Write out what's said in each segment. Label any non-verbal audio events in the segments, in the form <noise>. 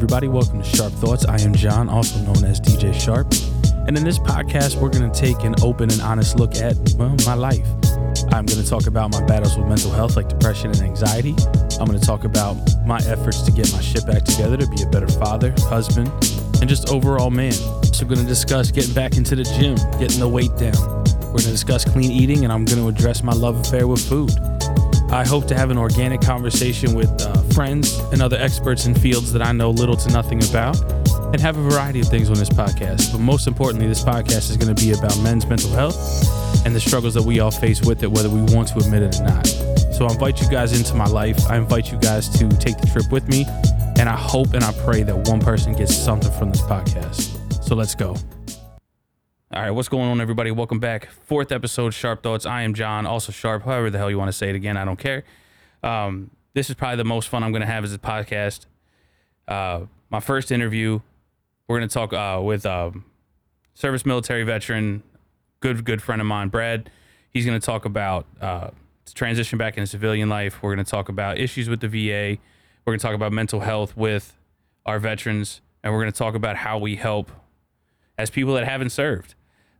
everybody. Welcome to Sharp Thoughts. I am John, also known as DJ Sharp. And in this podcast, we're going to take an open and honest look at, well, my life. I'm going to talk about my battles with mental health, like depression and anxiety. I'm going to talk about my efforts to get my shit back together, to be a better father, husband, and just overall man. So, we're going to discuss getting back into the gym, getting the weight down. We're going to discuss clean eating, and I'm going to address my love affair with food. I hope to have an organic conversation with uh, friends and other experts in fields that I know little to nothing about, and have a variety of things on this podcast. But most importantly, this podcast is going to be about men's mental health and the struggles that we all face with it, whether we want to admit it or not. So I invite you guys into my life. I invite you guys to take the trip with me, and I hope and I pray that one person gets something from this podcast. So let's go. All right, what's going on, everybody? Welcome back. Fourth episode, Sharp Thoughts. I am John, also Sharp, however the hell you want to say it again. I don't care. Um, this is probably the most fun I'm going to have as a podcast. Uh, my first interview, we're going to talk uh, with um, service military veteran, good, good friend of mine, Brad. He's going to talk about uh, transition back into civilian life. We're going to talk about issues with the VA. We're going to talk about mental health with our veterans. And we're going to talk about how we help as people that haven't served.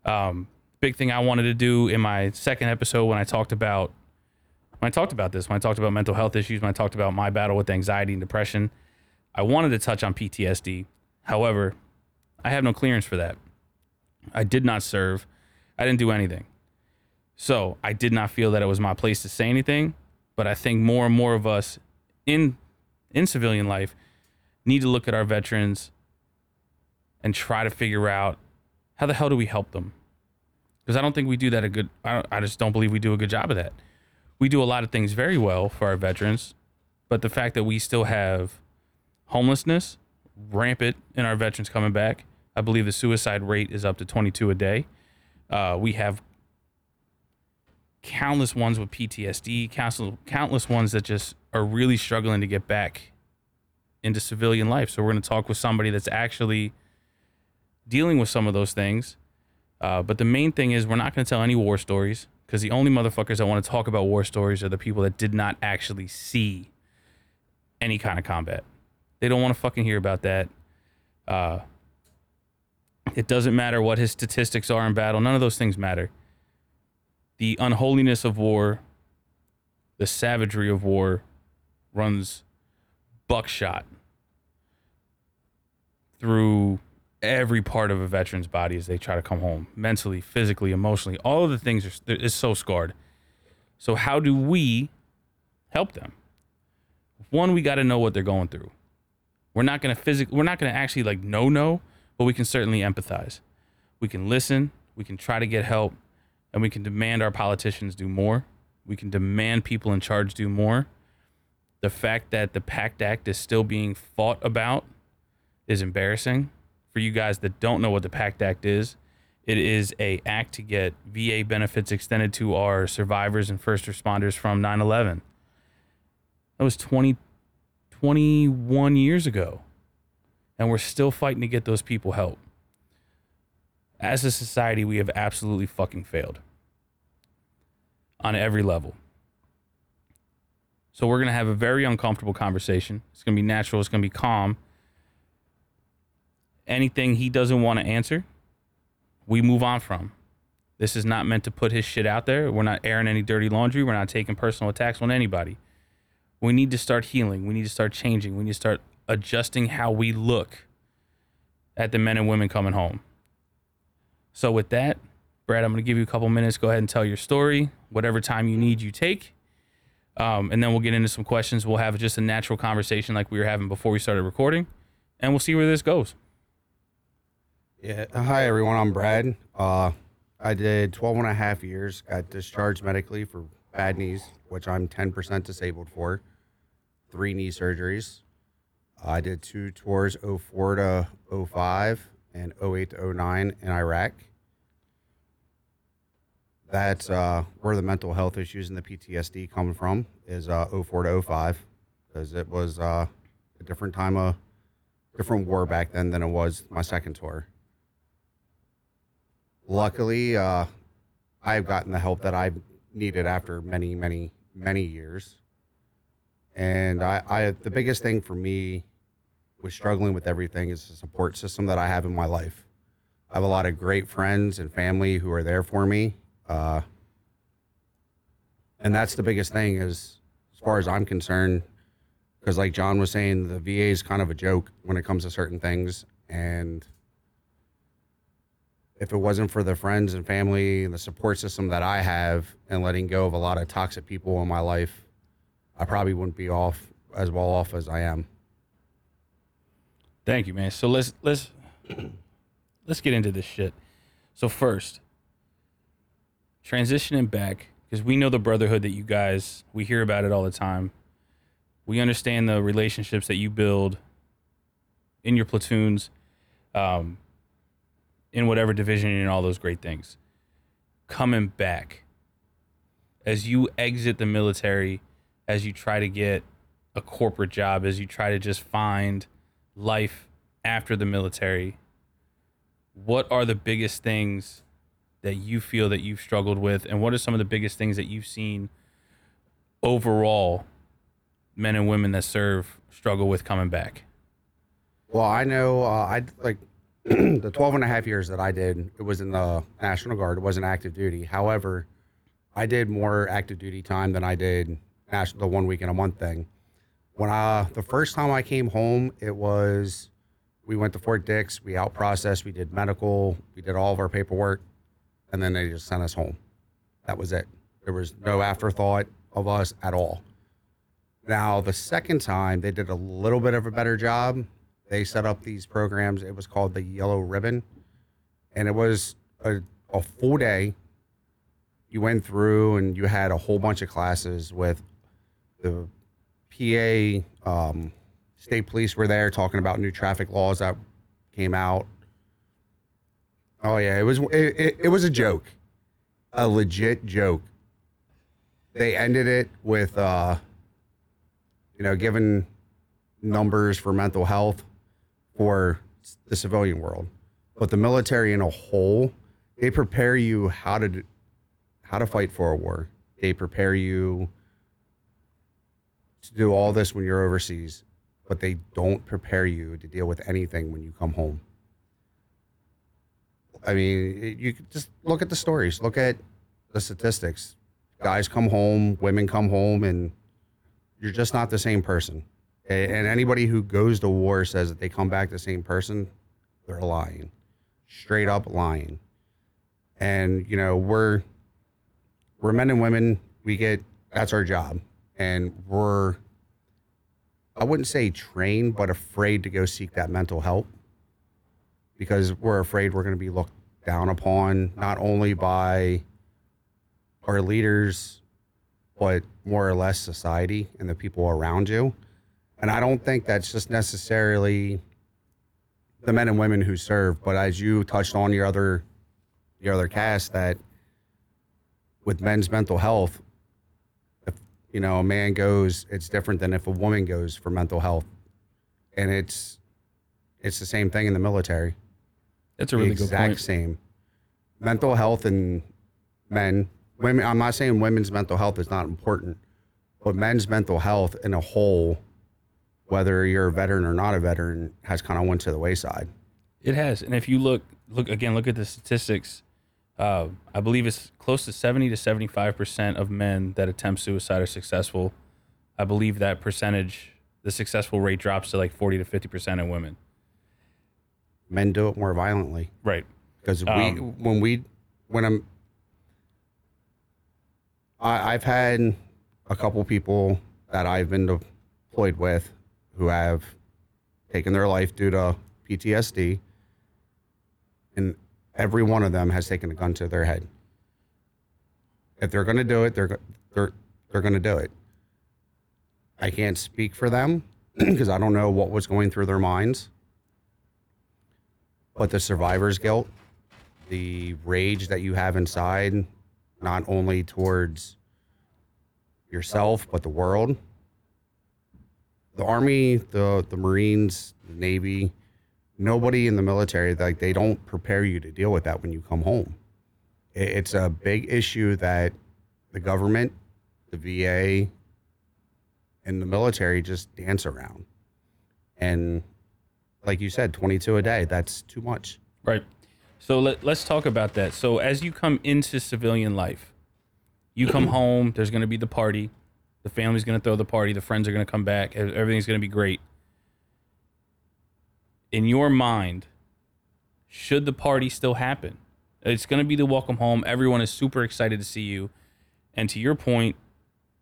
Um, big thing I wanted to do in my second episode when I talked about when I talked about this, when I talked about mental health issues, when I talked about my battle with anxiety and depression, I wanted to touch on PTSD. However, I have no clearance for that. I did not serve. I didn't do anything. So I did not feel that it was my place to say anything. But I think more and more of us in in civilian life need to look at our veterans and try to figure out how the hell do we help them? Because I don't think we do that a good. I, I just don't believe we do a good job of that. We do a lot of things very well for our veterans, but the fact that we still have homelessness rampant in our veterans coming back. I believe the suicide rate is up to 22 a day. Uh, we have countless ones with PTSD, countless, countless ones that just are really struggling to get back into civilian life. So we're going to talk with somebody that's actually dealing with some of those things. Uh, but the main thing is we're not going to tell any war stories because the only motherfuckers that want to talk about war stories are the people that did not actually see any kind of combat. They don't want to fucking hear about that. Uh, it doesn't matter what his statistics are in battle. None of those things matter. The unholiness of war, the savagery of war, runs buckshot through every part of a veteran's body as they try to come home mentally, physically, emotionally. All of the things are is so scarred. So how do we help them? One, we got to know what they're going through. We're not gonna physically, we're not gonna actually like no no, but we can certainly empathize. We can listen. We can try to get help, and we can demand our politicians do more. We can demand people in charge do more. The fact that the PACT Act is still being fought about is embarrassing for you guys that don't know what the PACT Act is, it is a act to get VA benefits extended to our survivors and first responders from 9/11. That was 20 21 years ago. And we're still fighting to get those people help. As a society, we have absolutely fucking failed on every level. So we're going to have a very uncomfortable conversation. It's going to be natural, it's going to be calm anything he doesn't want to answer, we move on from. This is not meant to put his shit out there. We're not airing any dirty laundry. We're not taking personal attacks on anybody. We need to start healing. We need to start changing. We need to start adjusting how we look at the men and women coming home. So, with that, Brad, I'm going to give you a couple minutes. Go ahead and tell your story. Whatever time you need, you take. Um, and then we'll get into some questions. We'll have just a natural conversation like we were having before we started recording. And we'll see where this goes. Yeah. Hi, everyone. I'm Brad. Uh, I did 12 and a half years, got discharged medically for bad knees, which I'm 10% disabled for, three knee surgeries. I did two tours 04 to 05 and 08 to 09 in Iraq. That's uh, where the mental health issues and the PTSD come from is uh, 04 to 05 because it was uh, a different time of different war back then than it was my second tour luckily, uh, I've gotten the help that I've needed after many, many, many years. And I, I, the biggest thing for me with struggling with everything is the support system that I have in my life. I have a lot of great friends and family who are there for me. Uh, and that's the biggest thing is as far as I'm concerned, because like John was saying, the VA is kind of a joke when it comes to certain things. And if it wasn't for the friends and family and the support system that I have and letting go of a lot of toxic people in my life, I probably wouldn't be off as well off as I am. Thank you, man. So let's let's <clears throat> let's get into this shit. So first, transitioning back because we know the brotherhood that you guys we hear about it all the time. We understand the relationships that you build in your platoons, um, in whatever division and all those great things. Coming back as you exit the military, as you try to get a corporate job, as you try to just find life after the military, what are the biggest things that you feel that you've struggled with and what are some of the biggest things that you've seen overall men and women that serve struggle with coming back well i know uh, i like the 12 and a half years that i did it was in the national guard it wasn't active duty however i did more active duty time than i did national the one week in a month thing when I the first time I came home, it was we went to Fort Dix, we out processed, we did medical, we did all of our paperwork, and then they just sent us home. That was it. There was no afterthought of us at all. Now the second time they did a little bit of a better job. They set up these programs. It was called the Yellow Ribbon, and it was a, a full day. You went through and you had a whole bunch of classes with the PA um, state police were there talking about new traffic laws that came out. Oh yeah, it was it, it, it was a joke, a legit joke. They ended it with, uh, you know, giving numbers for mental health for the civilian world, but the military in a whole, they prepare you how to how to fight for a war. They prepare you to do all this when you're overseas, but they don't prepare you to deal with anything when you come home. I mean, you just look at the stories, look at the statistics. Guys come home, women come home, and you're just not the same person. And anybody who goes to war says that they come back the same person, they're lying, straight up lying. And you know, we're we're men and women. We get that's our job and we're I wouldn't say trained, but afraid to go seek that mental help because we're afraid we're going to be looked down upon not only by our leaders, but more or less society and the people around you. And I don't think that's just necessarily the men and women who serve, but as you touched on your other your other cast that with men's mental health, you know, a man goes, it's different than if a woman goes for mental health. And it's it's the same thing in the military. That's a really the good point. Exact same. Mental health in men, women. I'm not saying women's mental health is not important, but men's mental health in a whole, whether you're a veteran or not a veteran, has kind of went to the wayside. It has, and if you look, look again, look at the statistics uh, I believe it's close to 70 to 75% of men that attempt suicide are successful. I believe that percentage, the successful rate drops to like 40 to 50% in women. Men do it more violently. Right. Because we, um, when we, when I'm, I, I've had a couple people that I've been deployed with who have taken their life due to PTSD. And every one of them has taken a gun to their head. If they're going to do it, they're they're they're going to do it. I can't speak for them <clears throat> because I don't know what was going through their minds. But the survivor's guilt, the rage that you have inside, not only towards yourself but the world. The army, the the Marines, the Navy, nobody in the military like they don't prepare you to deal with that when you come home. It's a big issue that the government, the VA, and the military just dance around. And like you said, 22 a day. That's too much. Right. So let, let's talk about that. So as you come into civilian life, you come <clears throat> home, there's going to be the party. The family's going to throw the party. The friends are going to come back. ev- Everything's going to be great. In your mind, should the party still happen? It's going to be the welcome home. Everyone is super excited to see you. And to your point,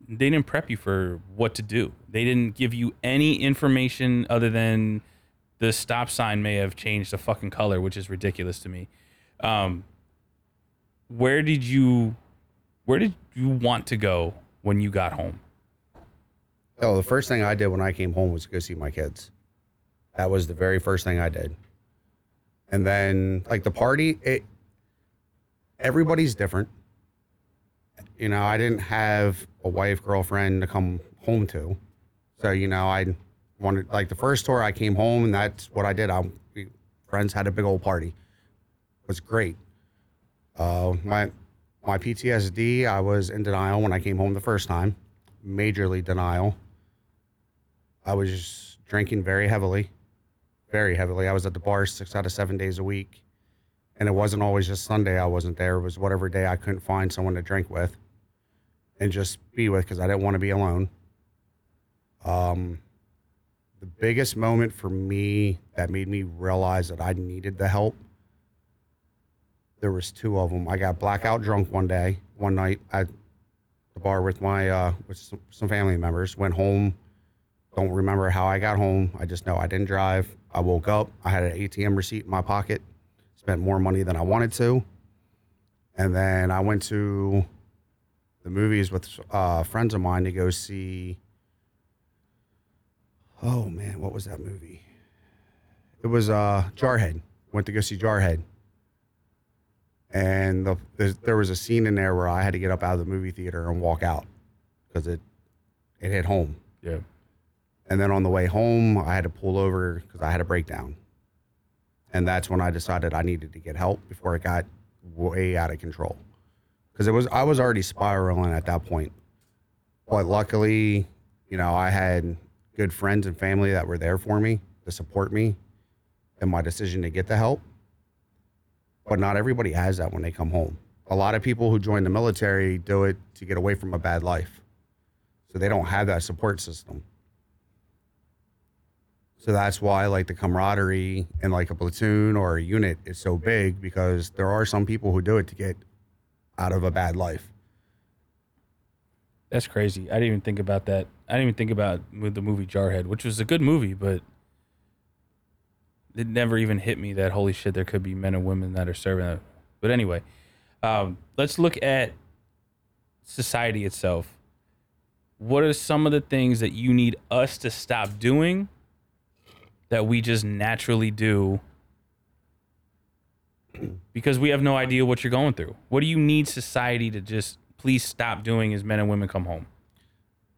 they didn't prep you for what to do. They didn't give you any information other than the stop sign may have changed the fucking color, which is ridiculous to me. Um, where did you, where did you want to go when you got home? Oh, the first thing I did when I came home was go see my kids. That was the very first thing I did. And then like the party, it everybody's different. You know, I didn't have a wife, girlfriend to come home to. So, you know, I wanted like the first tour I came home and that's what I did. I friends had a big old party. It was great. Uh my my PTSD, I was in denial when I came home the first time. Majorly denial. I was drinking very heavily, very heavily. I was at the bar six out of seven days a week. And it wasn't always just Sunday I wasn't there. It was whatever day I couldn't find someone to drink with and just be with because I didn't want to be alone. Um, the biggest moment for me that made me realize that I needed the help, there was two of them. I got blackout drunk one day, one night at the bar with my uh, with some, some family members. Went home. Don't remember how I got home. I just know I didn't drive. I woke up. I had an ATM receipt in my pocket. Spent more money than I wanted to. And then I went to the movies with uh, friends of mine to go see. Oh man, what was that movie? It was uh, Jarhead. Went to go see Jarhead. And the, there was a scene in there where I had to get up out of the movie theater and walk out because it it hit home. Yeah. And then on the way home, I had to pull over because I had a breakdown. And that's when I decided I needed to get help before it got way out of control. Because it was I was already spiraling at that point. But luckily, you know, I had good friends and family that were there for me to support me in my decision to get the help. But not everybody has that when they come home. A lot of people who join the military do it to get away from a bad life. So they don't have that support system. So that's why like the camaraderie in like a platoon or a unit is so big because there are some people who do it to get out of a bad life. That's crazy. I didn't even think about that. I didn't even think about the movie Jarhead, which was a good movie, but it never even hit me that holy shit, there could be men and women that are serving that. But anyway, um, let's look at society itself. What are some of the things that you need us to stop doing that we just naturally do because we have no idea what you're going through? What do you need society to just please stop doing as men and women come home?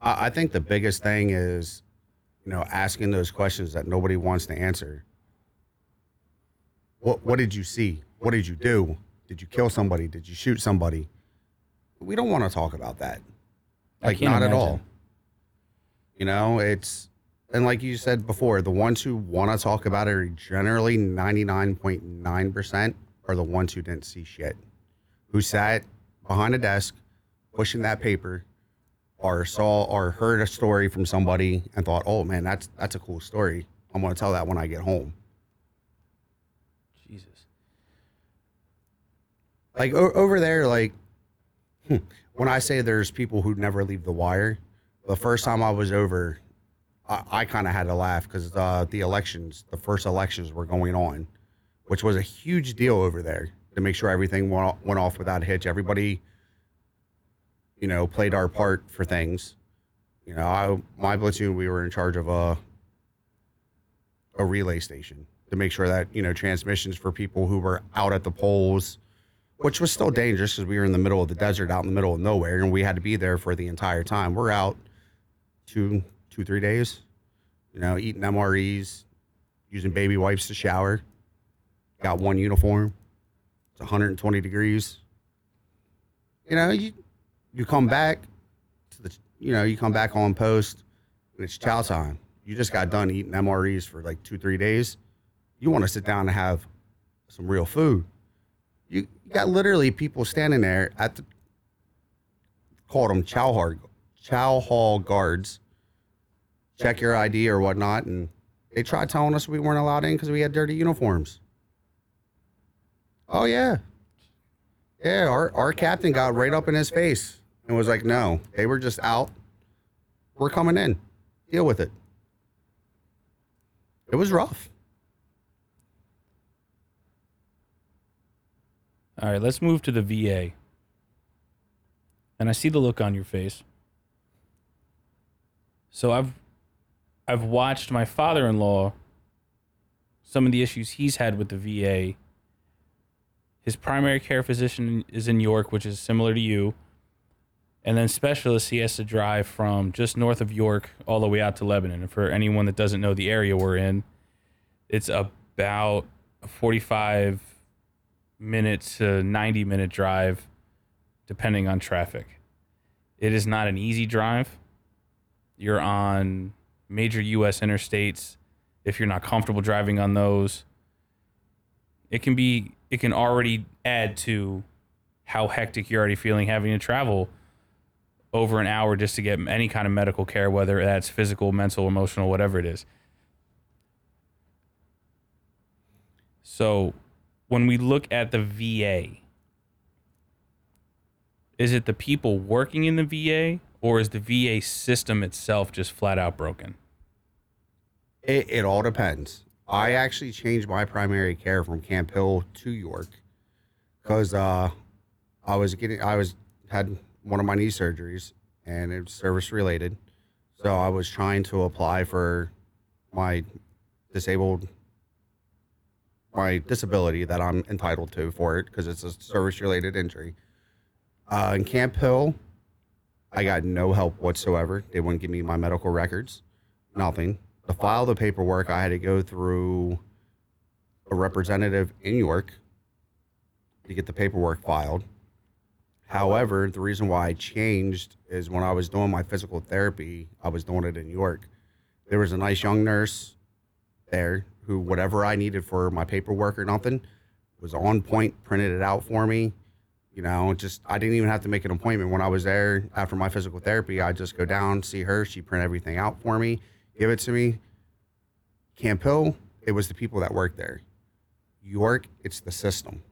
I, think the biggest thing is, you know, asking those questions that nobody wants to answer. What What did you see? What did you do? Did you kill somebody? Did you shoot somebody? We don't want to talk about that. Like not at all. You know, it's and like you said before, the ones who want to talk about it are generally ninety nine point nine percent are the ones who didn't see shit, who sat behind a desk pushing that paper, or saw or heard a story from somebody and thought, "Oh man, that's that's a cool story. I'm going to tell that when I get home." Jesus. Like o- over there, like hmm, when I say there's people who never leave the wire, the first time I was over, I, I kind of had to laugh because uh, the elections, the first elections were going on, which was a huge deal over there to make sure everything went, went off without a hitch. Everybody, you know, played our part for things. You know, I, my platoon, we were in charge of a a relay station to make sure that you know transmissions for people who were out at the polls which was still dangerous because we were in the middle of the desert, out in the middle of nowhere, and we had to be there for the entire time. We're out two, two, three days, you know, eating MREs, using baby wipes to shower. Got one uniform. It's 120 degrees. You know, you you come back to the, you know, you come back on post, and it's chow time. You just got done eating MREs for like two, three days. You want to sit down and have some real food. You, got literally people standing there at the called them chow hall chow hall guards. Check your ID or whatnot, and they tried telling us we weren't allowed in because we had dirty uniforms. Oh yeah, yeah. Our our captain got right up in his face and was like, "No, they were just out. We're coming in. Deal with it." It was rough. All right, let's move to the VA. And I see the look on your face. So I've I've watched my father-in-law some of the issues he's had with the VA. His primary care physician is in York, which is similar to you. And then specialists he has to drive from just north of York all the way out to Lebanon. And for anyone that doesn't know the area we're in, it's about a 45 minute to 90 minute drive, depending on traffic. It is not an easy drive. You're on major U.S. interstates. If you're not comfortable driving on those, it can be, it can already add to how hectic you're already feeling having to travel over an hour just to get any kind of medical care, whether that's physical, mental, emotional, whatever it is. So when we look at the VA, is it the people working in the VA or is the VA system itself just flat out broken? It, it all depends. I actually changed my primary care from Camp Hill to York because uh, I was getting, I was had one of my knee surgeries and it was service related. So I was trying to apply for my disabled my disability that I'm entitled to for it because it's a service related injury. Uh, in Camp Hill, I got no help whatsoever. They wouldn't give me my medical records, nothing. To file the paperwork, I had to go through a representative in York to get the paperwork filed. However, the reason why I changed is when I was doing my physical therapy, I was doing it in York. There was a nice young nurse there who whatever I needed for my paperwork or nothing was on point, printed it out for me. You know, just I didn't even have to make an appointment when I was there after my physical therapy. I just go down, see her, she print everything out for me, give it to me. Camp Hill, it was the people that worked there. York, it's the system.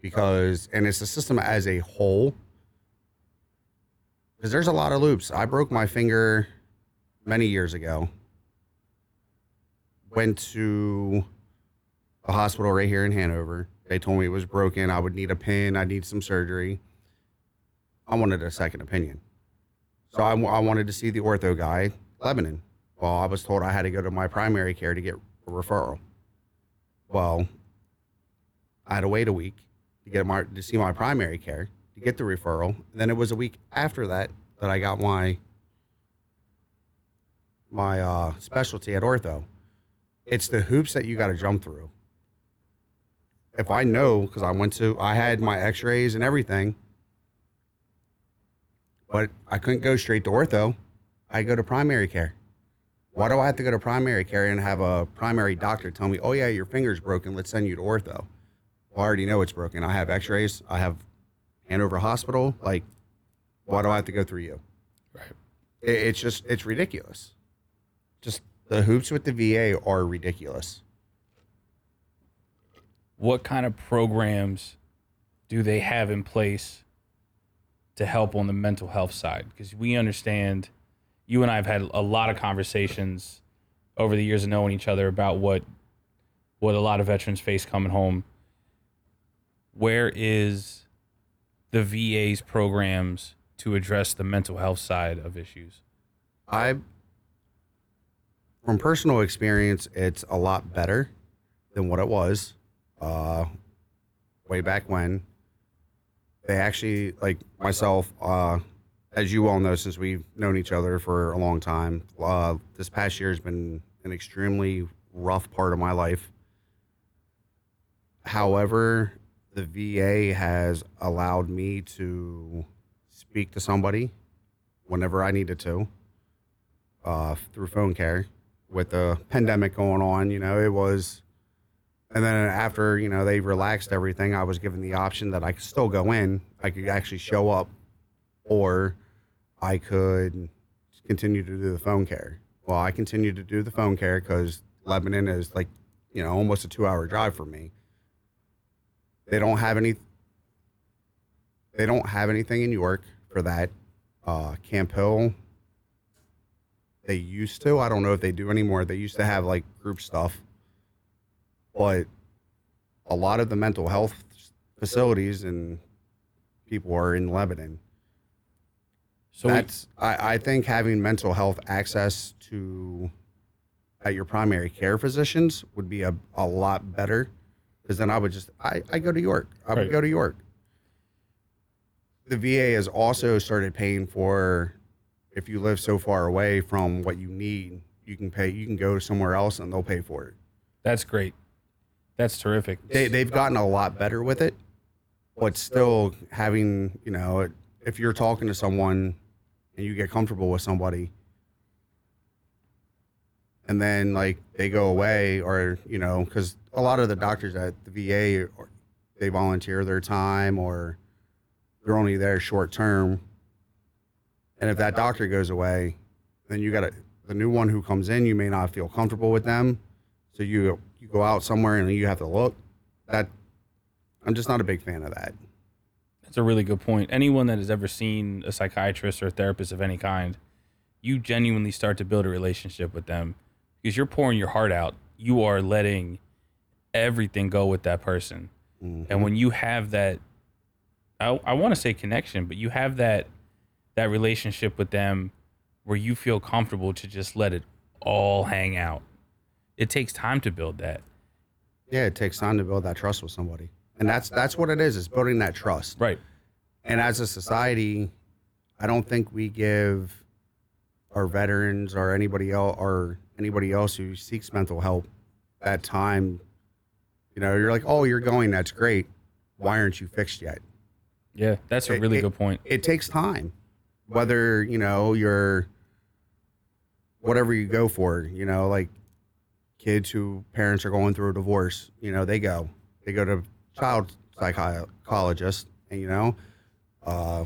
Because and it's the system as a whole. Because there's a lot of loops. I broke my finger many years ago went to a hospital right here in Hanover. They told me it was broken. I would need a pin. I need some surgery. I wanted a second opinion. So I, I wanted to see the ortho guy, Lebanon. Well, I was told I had to go to my primary care to get a referral. Well, I had to wait a week to get my to see my primary care to get the referral. And then it was a week after that that I got my my uh, specialty at ortho it's the hoops that you got to jump through. If I know, because I went to, I had my x rays and everything, but I couldn't go straight to ortho. I go to primary care. Why do I have to go to primary care and have a primary doctor tell me, oh, yeah, your finger's broken. Let's send you to ortho? Well, I already know it's broken. I have x rays, I have Hanover Hospital. Like, why do I have to go through you? Right. it's just, it's ridiculous. Just the hoops with the VA are ridiculous. What kind of programs do they have in place to help on the mental health side? Because we understand, you and I have had a lot of conversations over the years of knowing each other about what what a lot of veterans face coming home. Where is the VA's programs to address the mental health side of issues? I from personal experience, it's a lot better than what it was uh, way back when. They actually, like myself, uh, as you all know, since we've known each other for a long time, uh, this past year has been an extremely rough part of my life. However, the VA has allowed me to speak to somebody whenever I needed to uh, through phone care with the pandemic going on, you know, it was And then after, you know, they relaxed everything, I was given the option that I could still go in. I could actually show up or I could continue to do the phone care. Well, I continued to do the phone care because Lebanon is like, you know, almost a two hour drive for me. They don't have any they don't have anything in York for that. Uh, Camp Hill, they used to. I don't know if they do anymore. They used to have like group stuff, but a lot of the mental health facilities and people are in Lebanon. So we- That's I, I think having mental health access to at your primary care physicians would be a, a lot better because then I would just I, I go to York. I would Right. go to York. The VA has also started paying for if you live so far away from what you need, you can pay you can go somewhere else and they'll pay for it. that's great. That's terrific. They they've gotten a lot better with it, but still having, you know, if you're talking to someone and you get comfortable with somebody and then like they go away or you know because a lot of the doctors at the va they volunteer their time or they're only there short term and if that doctor goes away then you got to the new one who comes in you may not feel comfortable with them so you you go out somewhere and you have to look that i'm just not a big fan of that That's a really good point. Anyone that has ever seen a psychiatrist or a therapist of any kind, you genuinely start to build a relationship with them because you're pouring your heart out. You are letting everything go with that person. And mm-hmm. when you have that, I, I want to say connection, but you have that that relationship with them where you feel comfortable to just let it all hang out. It takes time to build that. yeah it takes time to build that trust with somebody and that's that's what it is is building that trust Right. and as a society, I don't think we give our veterans or anybody else or anybody else who seeks mental help that time. You know, you're like, oh, you're going, that's great. Why aren't you fixed yet? Yeah, that's a really it- good point. It takes time. Whether, you know, you're whatever you go for, you know, like kids who parents are going through a divorce, you know, they go. They go to child psychologist and you know, uh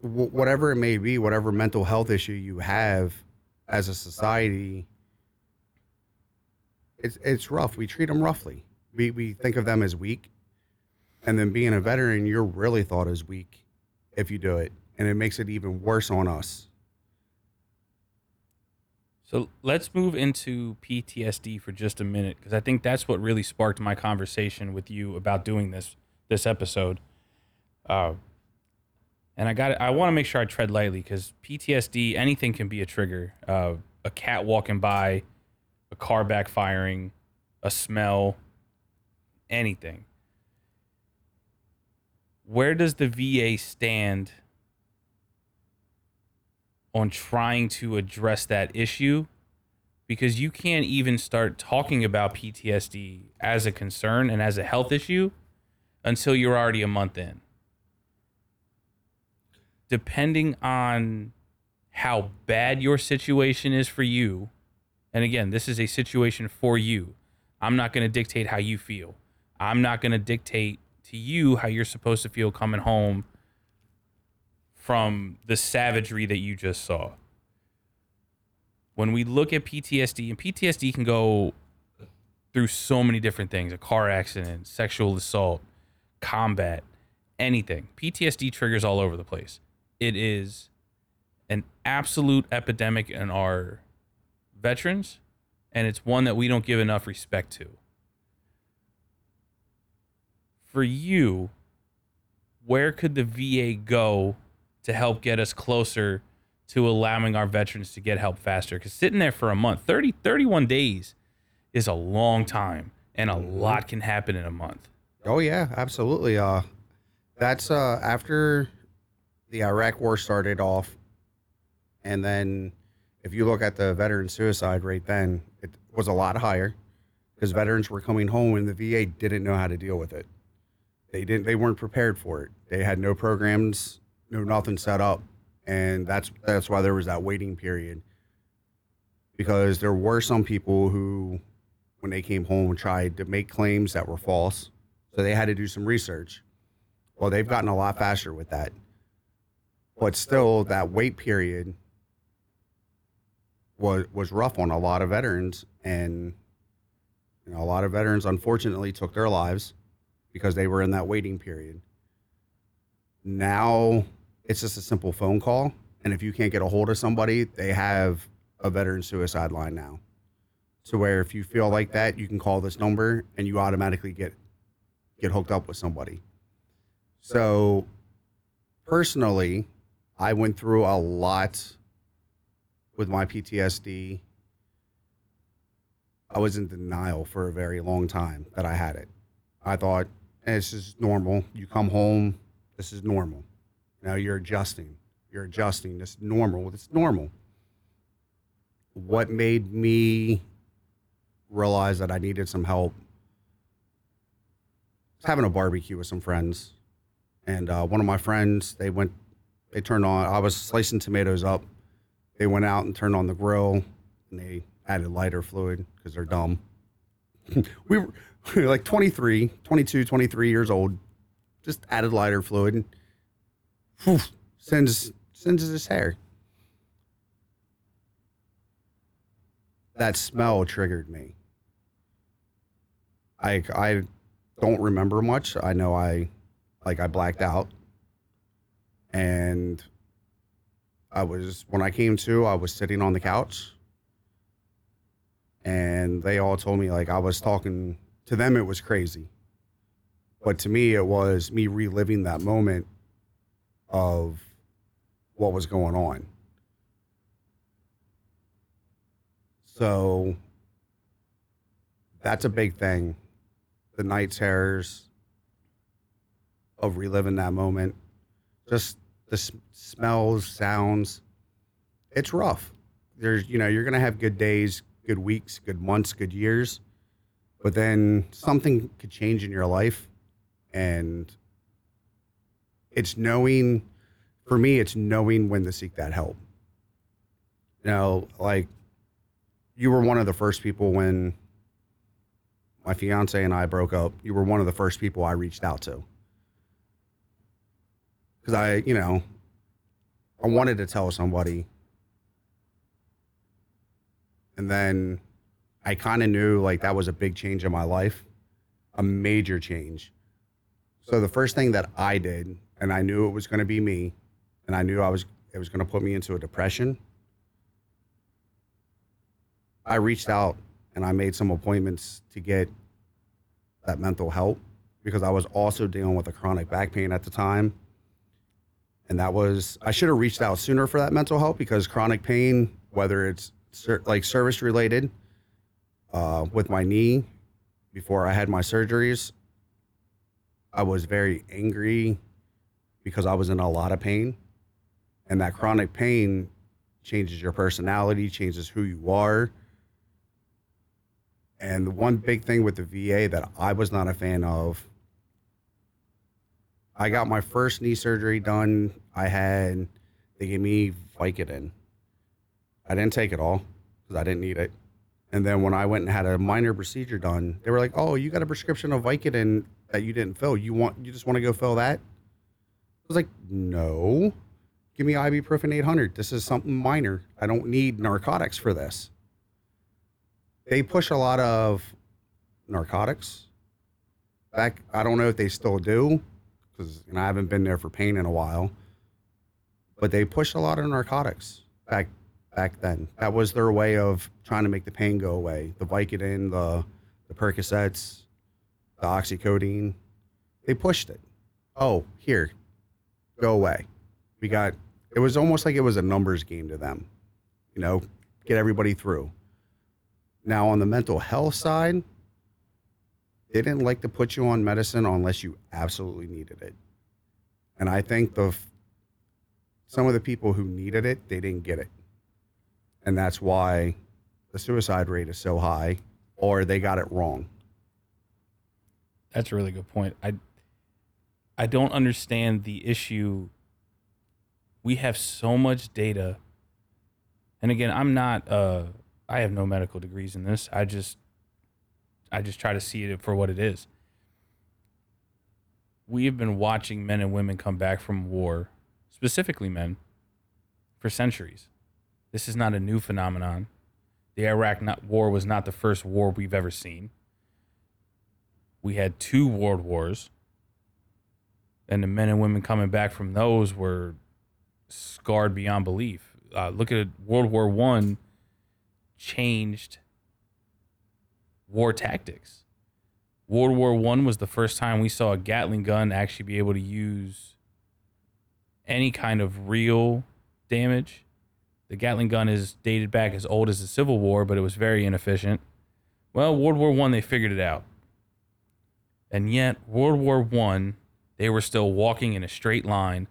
wh- whatever it may be, whatever mental health issue you have as a society, it's it's rough. We treat them roughly. We we think of them as weak, and then being a veteran, you're really thought as weak if you do it, and it makes it even worse on us. So let's move into PTSD for just a minute because I think that's what really sparked my conversation with you about doing this this episode. Uh, and I got I want to make sure I tread lightly because PTSD anything can be a trigger. Uh, a cat walking by, a car backfiring, a smell, anything. Where does the VA stand on trying to address that issue because you can't even start talking about PTSD as a concern and as a health issue until you're already a month in. Depending on how bad your situation is for you, and again, this is a situation for you. I'm not going to dictate how you feel. I'm not going to dictate to you how you're supposed to feel coming home from the savagery that you just saw. When we look at PTSD, and PTSD can go through so many different things a car accident, sexual assault, combat, anything. PTSD triggers all over the place. It is an absolute epidemic in our veterans, and it's one that we don't give enough respect to. For you, where could the VA go to help get us closer to allowing our veterans to get help faster? Because sitting there for a month, 30, 31 days is a long time, and a lot can happen in a month. Oh yeah, absolutely. Uh, that's uh after the Iraq War started off, and then if you look at the veteran suicide rate, then it was a lot higher because veterans were coming home and the VA didn't know how to deal with it. They didn't. They weren't prepared for it. They had no programs, no nothing set up, and that's that's why there was that waiting period. Because there were some people who, when they came home tried to make claims that were false. So they had to do some research. Well, they've gotten a lot faster with that. But still, that wait period was was rough on a lot of veterans, and you know, a lot of veterans unfortunately took their lives because they were in that waiting period. Now it's just a simple phone call, and if you can't get a hold of somebody, they have a veteran suicide line now. To where if you feel like that, you can call this number and you automatically get get hooked up with somebody. So personally, I went through a lot with my PTSD. I was in denial for a very long time that I had it. I thought this is normal. You come home, this is normal. Now you're adjusting. You're adjusting. This is normal. It's normal. What made me realize that I needed some help was having a barbecue with some friends. And uh, one of my friends, they went, they turned on, I was slicing tomatoes up. They went out and turned on the grill and they added lighter fluid because they're dumb. <laughs> we, were, <laughs> we were like 23, 22, 23 years old, just added lighter fluid. Whew, sends, sends his hair. That smell triggered me. I, I don't remember much. I know I like I blacked out. And I was when I came to, I was sitting on the couch. And they all told me like I was talking to them it was crazy. But to me it was me reliving that moment of what was going on. So that's a big thing the night terrors of reliving that moment. Just the smells, sounds. It's rough. There's, you know, you're going to have good days, good weeks, good months, good years. But then something could change in your life. And it's knowing, for me, it's knowing when to seek that help. You know, like you were one of the first people when my fiance and I broke up, you were one of the first people I reached out to. Because I, you know, I wanted to tell somebody. And then I kind of knew like that was a big change in my life, a major change. So the first thing that I did, and I knew it was going to be me, and I knew I was it was going to put me into a depression. I reached out and I made some appointments to get that mental help because I was also dealing with a chronic back pain at the time. And that was, I should have reached out sooner for that mental help because chronic pain, whether it's like service related uh, with my knee before I had my surgeries, I was very angry because I was in a lot of pain. And that chronic pain changes your personality, changes who you are and the one big thing with the VA that I was not a fan of, I got my first knee surgery done. I had, they gave me Vicodin. I didn't take it all because I didn't need it. And then when I went and had a minor procedure done, they were like, "Oh, you got a prescription of Vicodin that you didn't fill. You want, you just want to go fill that?" I was like, "No, give me ibuprofen 800. This is something minor. I don't need narcotics for this." they push a lot of narcotics. Back, I don't know if they still do, because I haven't been there for pain in a while. But they push a lot of narcotics back back then. That was their way of trying to make the pain go away. The Vicodin, the the Percocets, the oxycodone. They pushed it. Oh, here, go away. We got. It was almost like it was a numbers game to them. You know, get everybody through. Now, on the mental health side, they didn't like to put you on medicine unless you absolutely needed it. And I think the some of the people who needed it, they didn't get it. And that's why the suicide rate is so high or they got it wrong. That's a really good point. I I don't understand the issue. We have so much data. And again, I'm not uh I have no medical degrees in this. I just I just try to see it for what it is. We have been watching men and women come back from war, specifically men, for centuries. This is not a new phenomenon. The Iraq war was not the first war we've ever seen. We had two world wars, and the men and women coming back from those were scarred beyond belief. Uh, look at it, World War One changed war tactics. World War One was the first time we saw a Gatling gun actually be able to use any kind of real damage. The Gatling gun is dated back as old as the Civil War, but it was very inefficient. Well, World War One they figured it out, and yet World War One they were still walking in a straight line,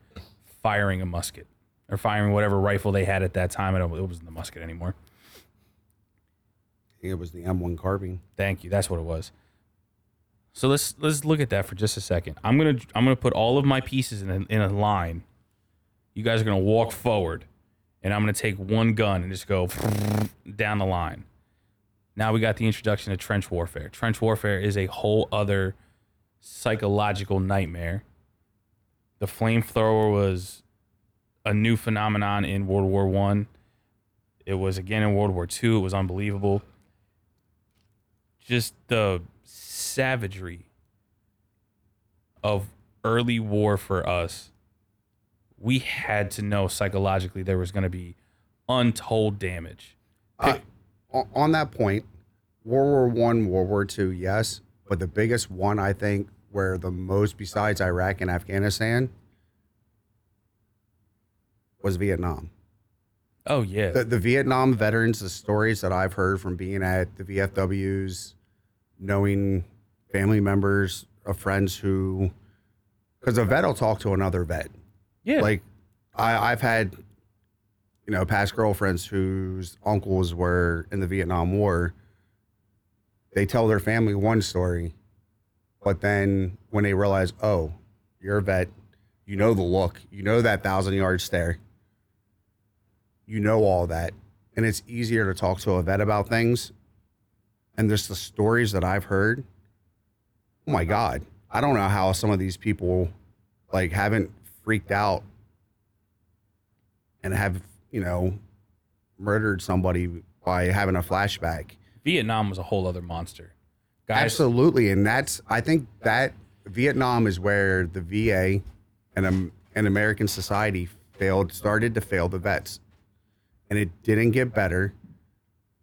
firing a musket or firing whatever rifle they had at that time. I don't, it wasn't the musket anymore. It was the M1 carbine. Thank you. That's what it was. So let's let's look at that for just a second. I'm gonna I'm gonna put all of my pieces in a, in a line. You guys are gonna walk forward, and I'm gonna take one gun and just go <laughs> down the line. Now we got the introduction of trench warfare. Trench warfare is a whole other psychological nightmare. The flamethrower was a new phenomenon in World War One. It was again in World War Two. It was unbelievable. Just the savagery of early war for us. We had to know psychologically there was going to be untold damage. Uh, on that point, World War One, World War Two, yes, but the biggest one I think where the most besides Iraq and Afghanistan was Vietnam. Oh yeah. The, the Vietnam veterans, the stories that I've heard from being at the VFWs, knowing family members of friends who, because a vet will talk to another vet. yeah. Like, I, I've had, you know, past girlfriends whose uncles were in the Vietnam War. They tell their family one story, but then when they realize, oh, you're a vet, you know the look, you know that thousand yard stare, you know all that, and it's easier to talk to a vet about things. And just the stories that I've heard, oh my God, I don't know how some of these people like haven't freaked out and have, you know, murdered somebody by having a flashback. Vietnam was a whole other monster. Guys, Absolutely, and that's I think that Vietnam is where the VA and um, and American society failed started to fail the vets, and it didn't get better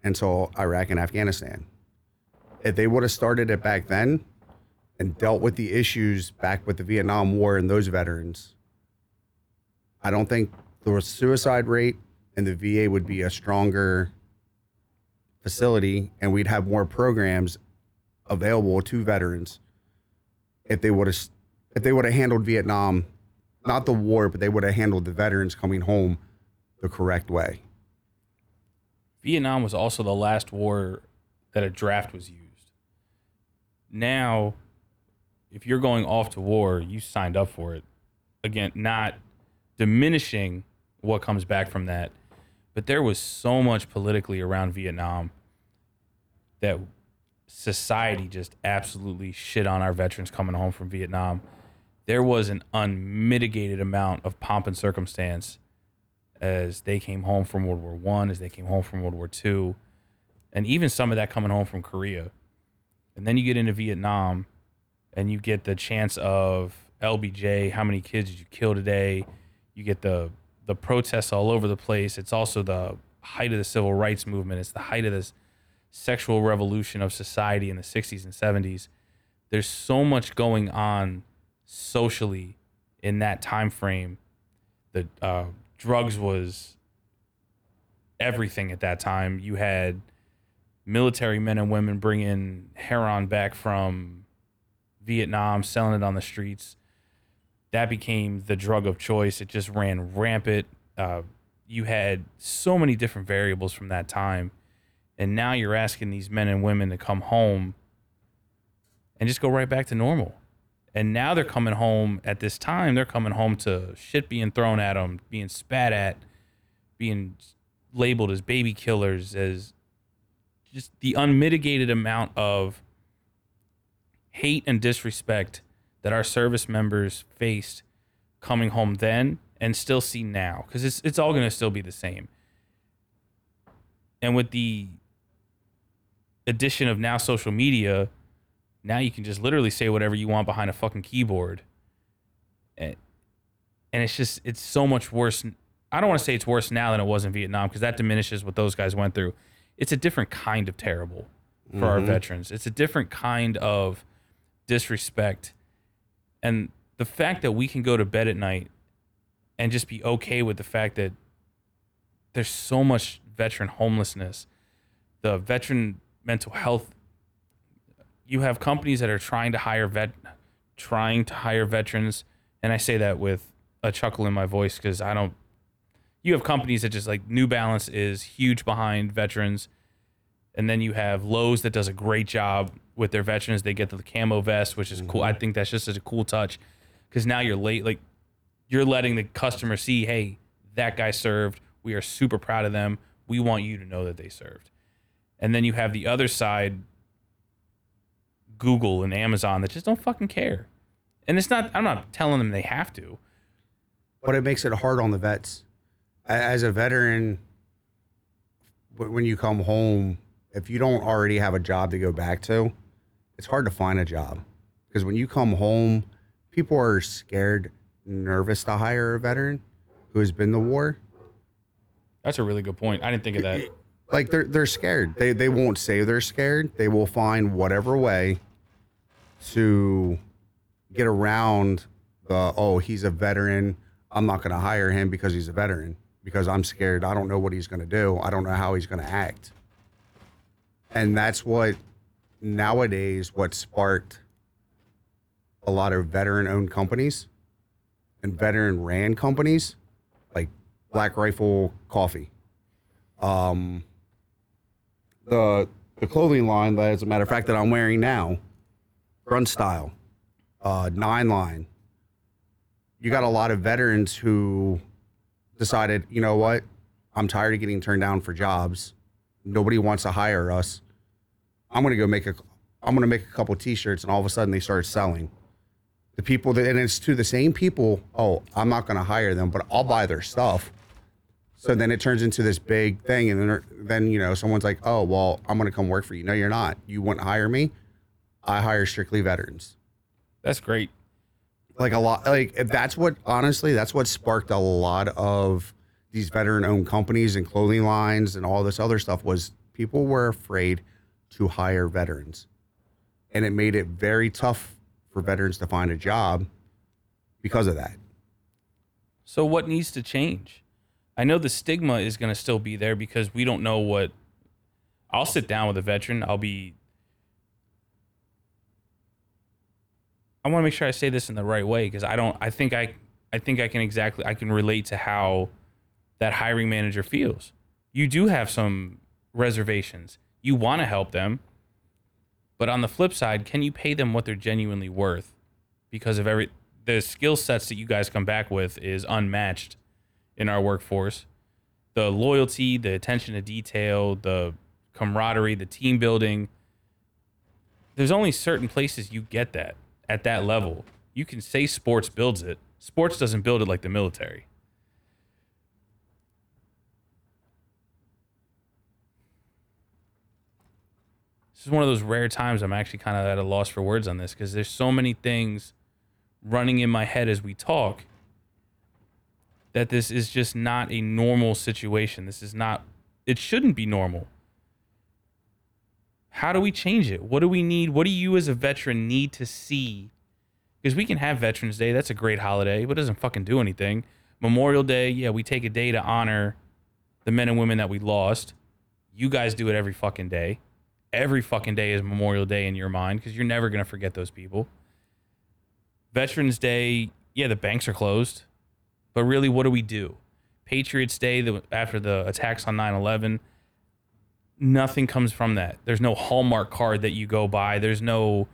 until Iraq and Afghanistan. If they would have started it back then and dealt with the issues back with the Vietnam War and those veterans, I don't think the suicide rate in the VA would be a stronger facility, and we'd have more programs available to veterans if they would have if they would have handled Vietnam, not the war, but they would have handled the veterans coming home the correct way. Vietnam was also the last war that a draft was used. Now, if you're going off to war, you signed up for it. Again, not diminishing what comes back from that, but there was so much politically around Vietnam that society just absolutely shit on our veterans coming home from Vietnam. There was an unmitigated amount of pomp and circumstance as they came home from World War One, as they came home from World War Two, and even some of that coming home from Korea. And then you get into Vietnam, and you get the chance of LBJ. How many kids did you kill today? You get the the protests all over the place. It's also the height of the civil rights movement. It's the height of this sexual revolution of society in the 60s and 70s. There's so much going on socially in that time frame. The uh, drugs was everything at that time. You had military men and women bringing heroin back from Vietnam, selling it on the streets. That became the drug of choice. It just ran rampant. Uh, you had so many different variables from that time. And now you're asking these men and women to come home and just go right back to normal. And now they're coming home at this time, they're coming home to shit being thrown at them, being spat at, being labeled as baby killers, as just the unmitigated amount of hate and disrespect that our service members faced coming home then and still see now because it's it's all going to still be the same. And with the addition of now social media, now you can just literally say whatever you want behind a fucking keyboard. And, and it's just it's so much worse. I don't want to say it's worse now than it was in Vietnam because that diminishes what those guys went through. It's a different kind of terrible for our mm-hmm. veterans. It's a different kind of disrespect. And the fact that we can go to bed at night and just be okay with the fact that there's so much veteran homelessness, the veteran mental health. You have companies that are trying to hire vet, trying to hire veterans, and I say that with a chuckle in my voice because I don't. You have companies that just like New Balance is huge behind veterans, and then you have Lowe's that does a great job with their veterans. They get the camo vest, which is cool. I mm-hmm. think that's just such a cool touch because now you're late. Like you're letting the customer see, hey, that guy served. We are super proud of them. We want you to know that they served. And then you have the other side, Google and Amazon, that just don't fucking care. And it's not, I'm not telling them they have to. but it makes it hard on the vets. As a veteran, when you come home, if you don't already have a job to go back to, it's hard to find a job. Because when you come home, people are scared, nervous to hire a veteran who has been to war. That's a really good point. I didn't think of that. Like they're they're scared. They they won't say they're scared. They will find whatever way to get around the oh he's a veteran. I'm not going to hire him because he's a veteran because I'm scared. I don't know what he's going to do. I don't know how he's going to act. And that's what nowadays what sparked a lot of veteran owned companies and veteran ran companies like Black Rifle Coffee. Um, the the clothing line that, as a matter of fact, that I'm wearing now, Grunt Style, uh, Nine Line. You got a lot of veterans who decided, you know what, I'm tired of getting turned down for jobs. Nobody wants to hire us. I'm gonna go make a, I'm gonna make a couple T-shirts, and all of a sudden they start selling. The people that, and it's to the same people. Oh, I'm not gonna hire them, but I'll buy their stuff. So then it turns into this big thing, and then then you know someone's like, "Oh, well, I'm gonna come work for you." No, you're not. You wouldn't hire me. I hire strictly veterans. That's great. Like a lot. Like that's what honestly, that's what sparked a lot of these veteran-owned companies and clothing lines and all this other stuff. Was people were afraid to hire veterans, and it made it very tough for veterans to find a job because of that. So what needs to change? I know the stigma is going to still be there because we don't know what. I'll sit down with a veteran. I'll be. I want to make sure I say this in the right way because I don't. I think I. I think I can exactly. I can relate to how that hiring manager feels. You do have some reservations. You want to help them, but on the flip side, can you pay them what they're genuinely worth? Because of every the skill sets that you guys come back with is unmatched in our workforce. The loyalty, the attention to detail, the camaraderie, the team building. There's only certain places you get that at that level. You can say sports builds it. Sports doesn't build it like the military. Is one of those rare times I'm actually kind of at a loss for words on this because there's so many things running in my head as we talk that this is just not a normal situation. This is not, it shouldn't be normal. How do we change it? What do we need? What do you as a veteran need to see? Because we can have Veterans Day, that's a great holiday, but it doesn't fucking do anything. Memorial Day, yeah, we take a day to honor the men and women that we lost. You guys do it every fucking day. Every fucking day is Memorial Day in your mind because you're never going to forget those people. Veterans Day, yeah, the banks are closed. But really, what do we do? Patriots Day, the, after the attacks on 9 11, nothing comes from that. There's no Hallmark card that you go buy. There's no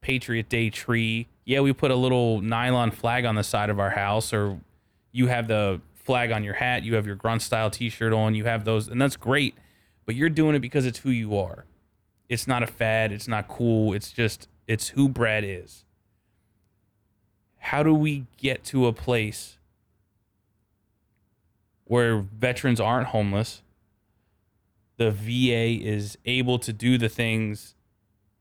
Patriot Day tree. Yeah, we put a little nylon flag on the side of our house, or you have the flag on your hat, you have your grunt style t shirt on, you have those, and that's great. But you're doing it because it's who you are. It's not a fad, it's not cool. It's just It's who Brad is. How do we get to a place where veterans aren't homeless? The VA is able to do the things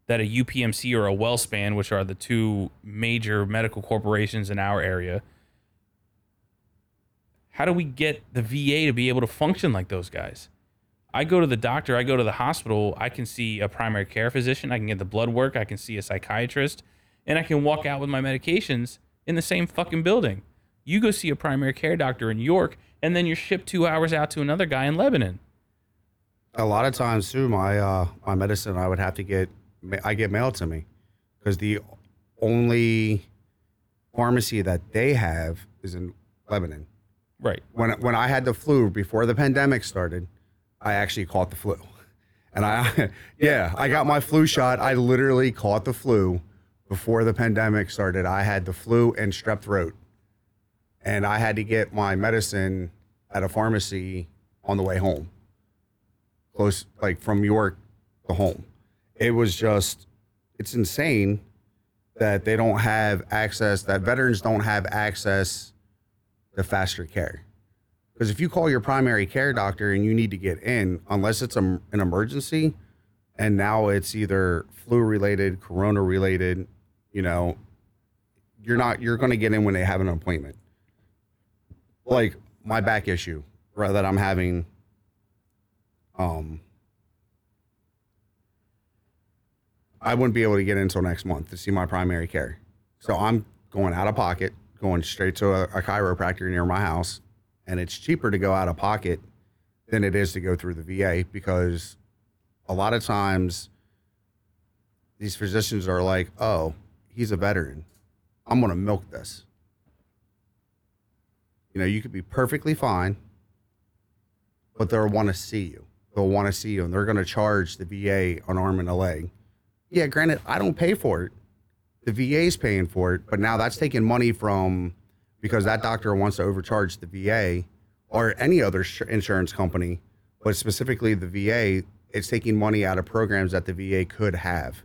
that a UPMC or a WellSpan, which are the two major medical corporations in our area, how do we get the VA to be able to function like those guys? I go to the doctor, I go to the hospital, I can see a primary care physician, I can get the blood work, I can see a psychiatrist, and I can walk out with my medications in the same fucking building. You go see a primary care doctor in York, and then you're shipped two hours out to another guy in Lebanon. A lot of times too, my uh, my medicine I would have to get I get mailed to me because the only pharmacy that they have is in Lebanon. Right. When when I had the flu before the pandemic started, I actually caught the flu. And I <laughs> yeah, I got my flu shot. I literally caught the flu before the pandemic started. I had the flu and strep throat. And I had to get my medicine at a pharmacy on the way home. Close like from York to home. It was just it's insane that they don't have access that veterans don't have access to faster care. Because if you call your primary care doctor and you need to get in, unless it's a, an emergency, and now it's either flu related, corona related, you know, you're not you're going to get in when they have an appointment. Like my back issue that I'm having. Um, I wouldn't be able to get in until next month to see my primary care. So I'm going out of pocket going straight to a, a chiropractor near my house, and it's cheaper to go out of pocket than it is to go through the VA because a lot of times these physicians are like, "Oh, he's a veteran. I'm going to milk this." You know, you could be perfectly fine, but they'll want to see you. They'll want to see you, and they're going to charge the VA an arm and a leg. Yeah, granted, I don't pay for it the VA's paying for it, but now that's taking money from because that doctor wants to overcharge the VA or any other insurance company, but specifically the VA, it's taking money out of programs that the VA could have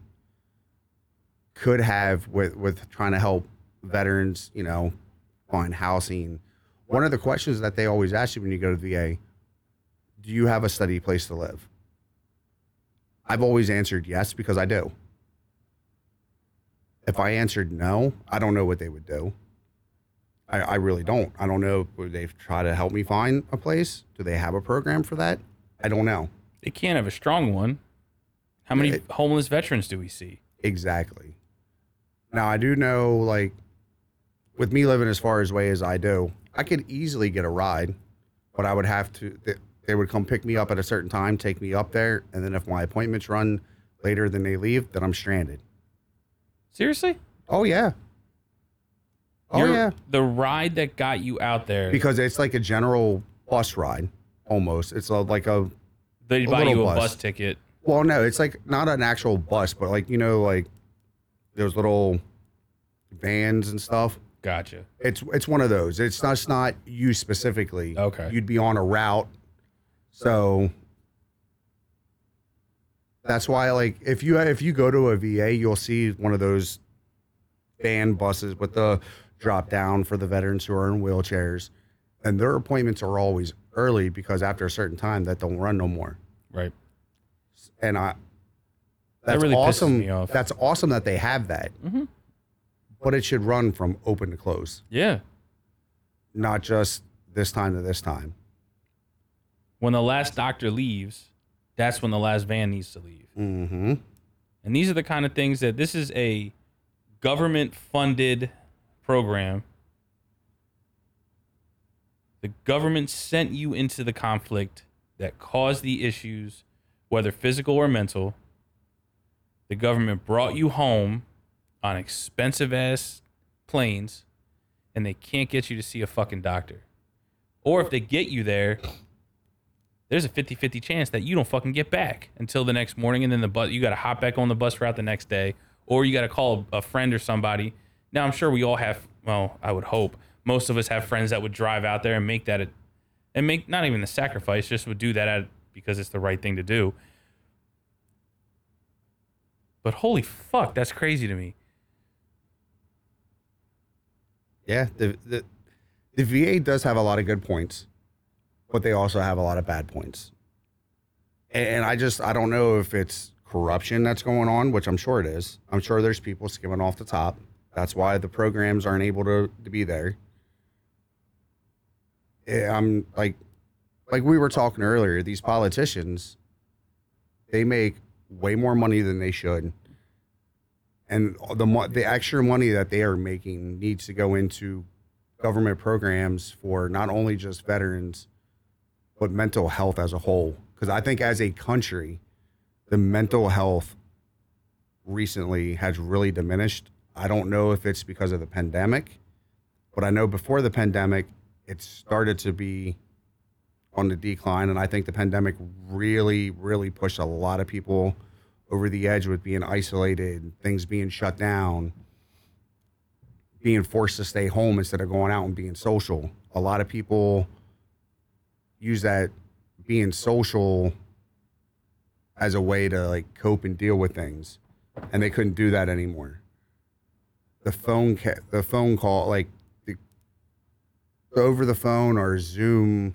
could have with with trying to help veterans, you know, find housing. One of the questions that they always ask you when you go to the VA, do you have a steady place to live? I've always answered yes because I do. If I answered no, I don't know what they would do. I, I really don't. I don't know. Would they try to help me find a place? Do they have a program for that? I don't know. They can't have a strong one. How many it, homeless veterans do we see? Exactly. Now I do know, like, with me living as far as away as I do, I could easily get a ride, but I would have to. They, they would come pick me up at a certain time, take me up there, and then if my appointments run later than they leave, then I'm stranded. Seriously? Oh yeah. Oh yeah. The ride that got you out there because it's like a general bus ride almost. It's a, like a they buy you a bus. bus ticket. Well, no, it's like not an actual bus, but like you know, like those little vans and stuff. Gotcha. It's it's one of those. It's not it's not you specifically. Okay. You'd be on a route, so that's why, like, if you if you go to a VA, you'll see one of those van buses with the drop down for the veterans who are in wheelchairs, and their appointments are always early because after a certain time that don't run no more. Right. And I, that's that really awesome. That's awesome that they have that. Mm-hmm. But it should run from open to close. Yeah. Not just this time to this time. When the last doctor leaves, that's when the last van needs to leave. Mm-hmm. And these are the kind of things that this is a government funded program. The government sent you into the conflict that caused the issues, whether physical or mental. The government brought you home on expensive ass planes and they can't get you to see a fucking doctor. Or if they get you there, there's a 50-50 chance that you don't fucking get back until the next morning and then the bus you got to hop back on the bus route the next day or you got to call a friend or somebody now i'm sure we all have well i would hope most of us have friends that would drive out there and make that a, and make not even the sacrifice just would do that at, because it's the right thing to do But holy fuck, that's crazy to me. Yeah, the, the the VA does have a lot of good points, but they also have a lot of bad points. And I just I don't know if it's corruption that's going on, which I'm sure it is. I'm sure there's people skimming off the top. That's why the programs aren't able to, to be there. Eh, I'm like like we were talking earlier, these politicians they make way more money than they should. And the the extra money that they are making needs to go into government programs for not only just veterans but mental health as a whole because I think as a country the mental health recently has really diminished. I don't know if it's because of the pandemic, but I know before the pandemic, it started to be on the decline. And I think the pandemic really, really pushed a lot of people over the edge with being isolated, things being shut down, being forced to stay home instead of going out and being social. A lot of people use that being social as a way to like cope and deal with things, and they couldn't do that anymore. The phone, ca- the phone call, like the, over the phone or Zoom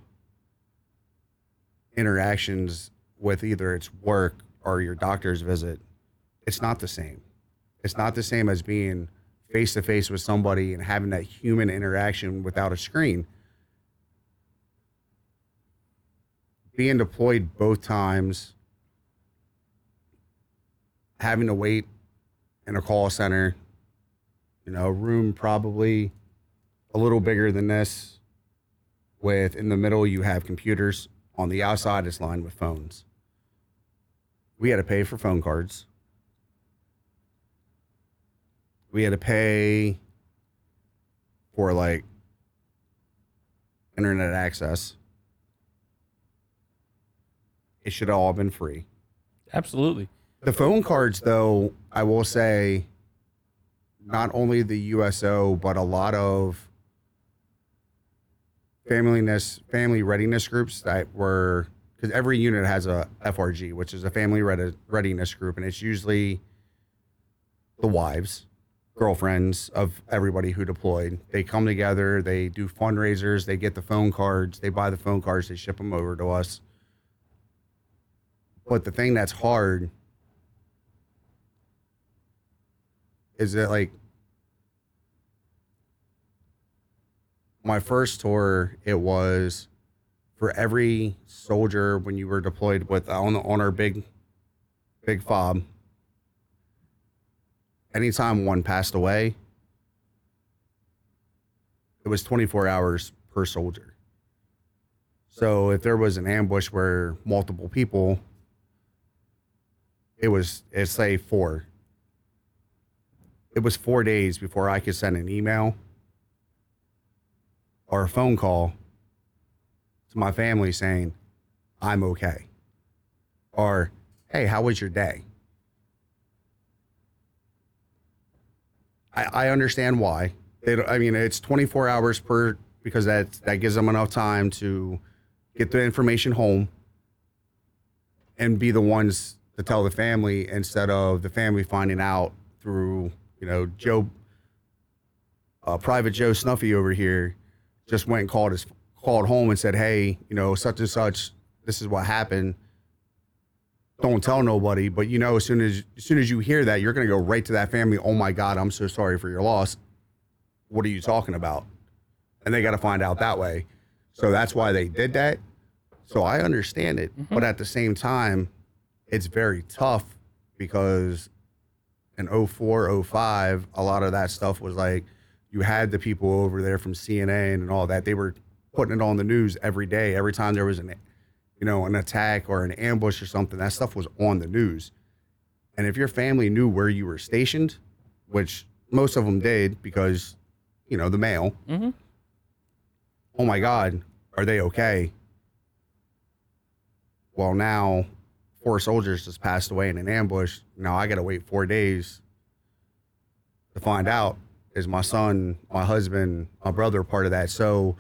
interactions with either it's work or your doctor's visit, it's not the same. It's not the same as being face to face with somebody and having that human interaction without a screen. Being deployed both times, having to wait in a call center, you know, a room probably a little bigger than this, with in the middle you have computers, on the outside it's lined with phones. We had to pay for phone cards. We had to pay for like internet access. It should all have all been free. Absolutely. The phone cards, though, I will say, not only the USO, but a lot of familyness, family readiness groups that were because every unit has a FRG, which is a family readi- readiness group, and it's usually the wives, girlfriends of everybody who deployed. They come together, they do fundraisers, they get the phone cards, they buy the phone cards, they ship them over to us. But the thing that's hard is that like my first tour it was for every soldier when you were deployed with on on our big big fob anytime one passed away it was 24 hours per soldier. So if there was an ambush where multiple people it was it's say four it was four days before I could send an email or a phone call to my family saying, I'm okay. Or, hey, how was your day? I, I understand why. They, I mean, it's 24 hours per because that that gives them enough time to get the information home and be the ones to tell the family instead of the family finding out through you know Joe, uh, Private Joe Snuffy over here, just went and called his called home and said, hey, you know such and such, this is what happened. Don't tell nobody, but you know as soon as as soon as you hear that, you're gonna go right to that family. Oh my God, I'm so sorry for your loss. What are you talking about? And they got to find out that way. So that's why they did that. So I understand it, but at the same time, it's very tough because in 04, 05, a lot of that stuff was like you had the people over there from CNN and all that. They were putting it on the news every day. Every time there was an you know, an attack or an ambush or something, that stuff was on the news. And if your family knew where you were stationed, which most of them did because, you know, the mail, Mm-hmm. oh my God, are they okay? Well, now four soldiers just passed away in an ambush. Now I got to wait four days to find out is my son, my husband, my brother part of that. So,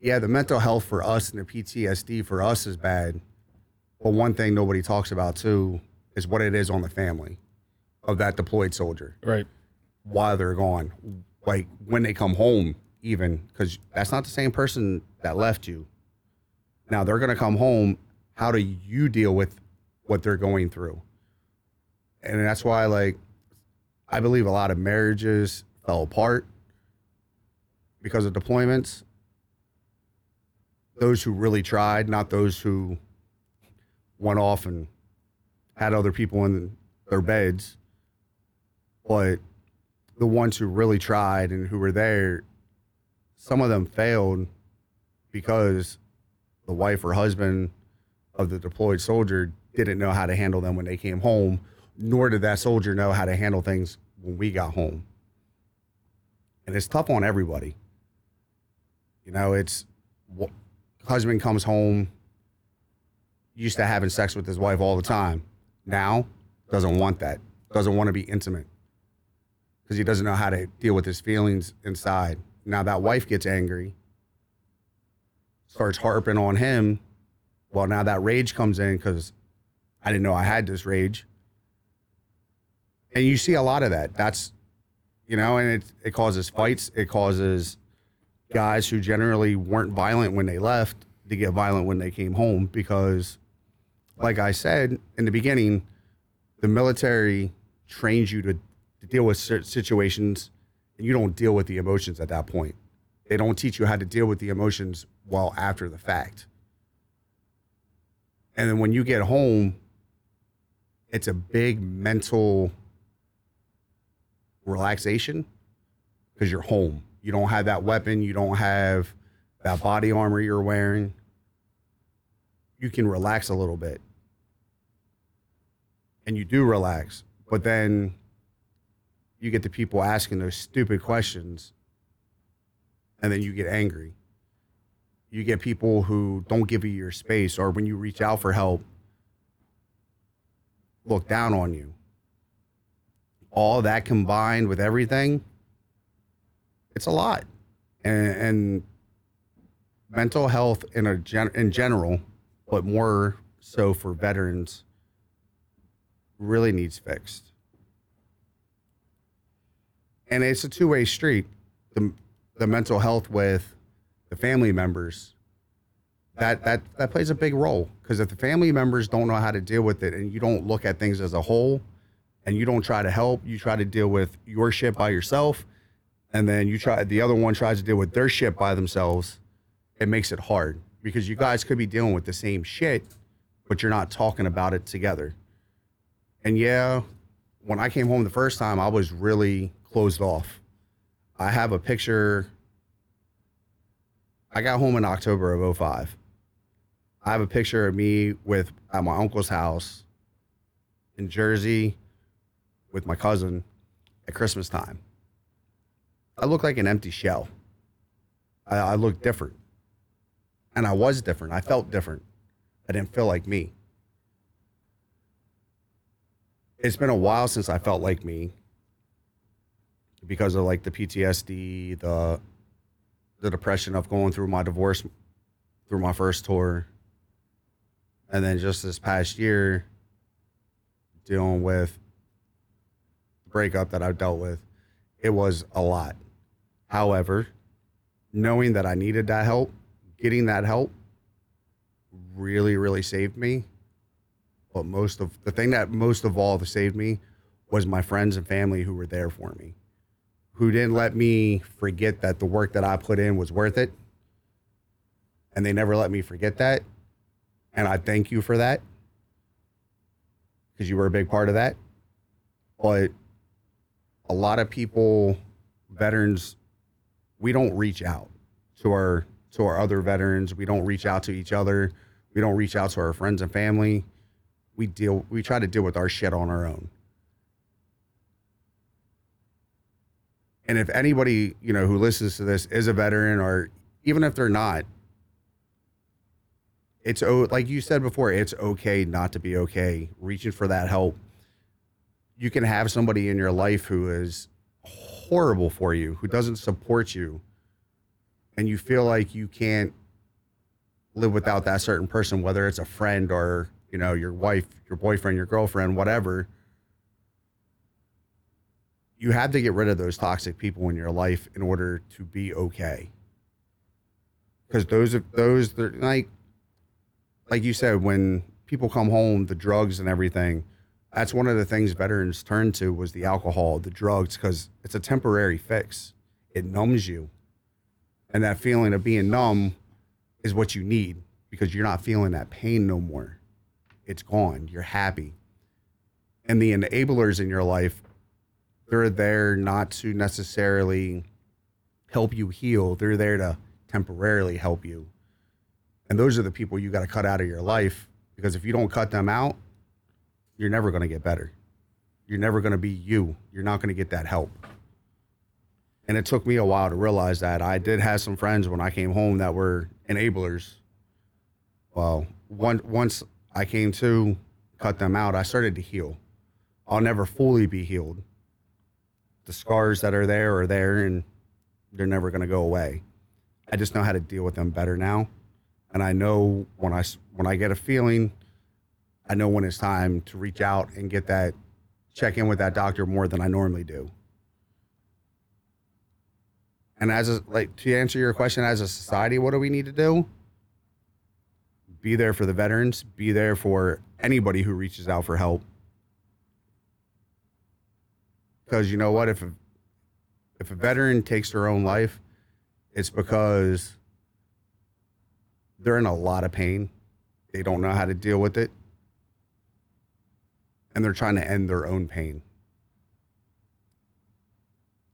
yeah, the mental health for us and the PTSD for us is bad. But one thing nobody talks about too is what it is on the family of that deployed soldier Right. while they're gone. Like when they come home, even because that's not the same person that left you. Now they're going to come home. How do you deal with what they're going through? And that's why, like, I believe a lot of marriages fell apart because of deployments. Those who really tried, not those who went off and had other people in their beds, but the ones who really tried and who were there, some of them failed because the wife or husband of the deployed soldier didn't know how to handle them when they came home, nor did that soldier know how to handle things when we got home. And it's tough on everybody. You know, it's husband comes home, used to having sex with his wife all the time. Now doesn't want that. Doesn't want to be intimate because he doesn't know how to deal with his feelings inside. Now that wife gets angry, starts harping on him. Well, now that rage comes in because I didn't know I had this rage. And you see a lot of that. That's, you know, and it, it causes fights. It causes guys who generally weren't violent when they left to get violent when they came home because, like I said in the beginning, the military trains you to, to deal with certain situations and you don't deal with the emotions at that point. They don't teach you how to deal with the emotions well after the fact. And then when you get home, it's a big mental relaxation because you're home. You don't have that weapon, you don't have that body armor you're wearing. You can relax a little bit. And you do relax, but then you get the people asking those stupid questions and then you get angry. You get people who don't give you your space, or when you reach out for help, look down on you. All that combined with everything, it's a lot. And, and mental health in a gen, in general, but more so for veterans, really needs fixed. And it's a two way street. The the mental health with the family members that that that plays a big role. Because if the family members don't know how to deal with it and you don't look at things as a whole and you don't try to help you try to deal with your shit by yourself and then you try the other one tries to deal with their shit by themselves it makes it hard. Because you guys could be dealing with the same shit but you're not talking about it together. And yeah when i came home the first time i was really closed off. I have a picture. I got home in October of 05. I have a picture of me with at my uncle's house in Jersey with my cousin at Christmas time. I look like an empty shell. I, I look different. And I was different. I felt different. I didn't feel like me. It's been a while since I felt like me because of like the PTSD, the the depression of going through my divorce through my first tour. And then just this past year dealing with the breakup that I've dealt with, it was a lot. However, knowing that I needed that help, getting that help really, really saved me. But most of the thing that most of all saved me was my friends and family who were there for me who didn't let me forget that the work that I put in was worth it. And they never let me forget that. And I thank you for that because you were a big part of that. But a lot of people, veterans, we don't reach out to our to our other veterans. We don't reach out to each other. We don't reach out to our friends and family. We deal we try to deal with our shit on our own. And if anybody, you know, who listens to this is a veteran or even if they're not, it's like you said before, it's okay not to be okay. Reaching for that help. You can have somebody in your life who is horrible for you, who doesn't support you, and you feel like you can't live without that certain person, whether it's a friend or you know, your wife, your boyfriend, your girlfriend, whatever. You have to get rid of those toxic people in your life in order to be okay. Because those are those they're like like you said, when people come home, the drugs and everything, that's one of the things veterans turn to was the alcohol, the drugs, because it's a temporary fix. It numbs you. And that feeling of being numb is what you need because you're not feeling that pain no more. It's gone. You're happy. And the enablers in your life, they're there not to necessarily help you heal. They're there to temporarily help you. And those are the people you got to cut out of your life because if you don't cut them out, you're never going to get better. You're never going to be you. You're not going to get that help. And it took me a while to realize that. I did have some friends when I came home that were enablers. Well, one, once I came to cut them out, I started to heal. I'll never fully be healed. The scars that are there are there and they're never going to go away. I just know how to deal with them better now. And I know when I, when I get a feeling, I know when it's time to reach out and get that check in with that doctor more than I normally do. And as a, like to answer your question, as a society, what do we need to do? Be there for the veterans. Be there for anybody who reaches out for help. Because you know what, if a, if a veteran takes their own life, it's because they're in a lot of pain. They don't know how to deal with it. And they're trying to end their own pain.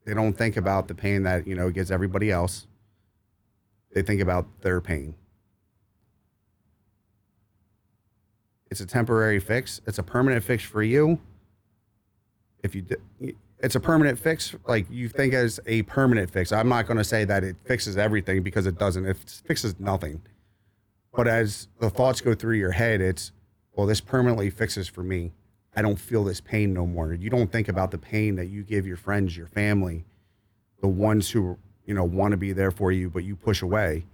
They don't think about the pain that, you know, gets everybody else. They think about their pain. It's a temporary fix. It's a permanent fix for you. If you, it's a permanent fix. Like you think as a permanent fix. I'm not going to say that it fixes everything because it doesn't. It fixes nothing. But as the thoughts go through your head, it's, well, this permanently fixes for me. I don't feel this pain no more. You don't think about the pain that you give your friends, your family, the ones who, you know, want to be there for you, but you push away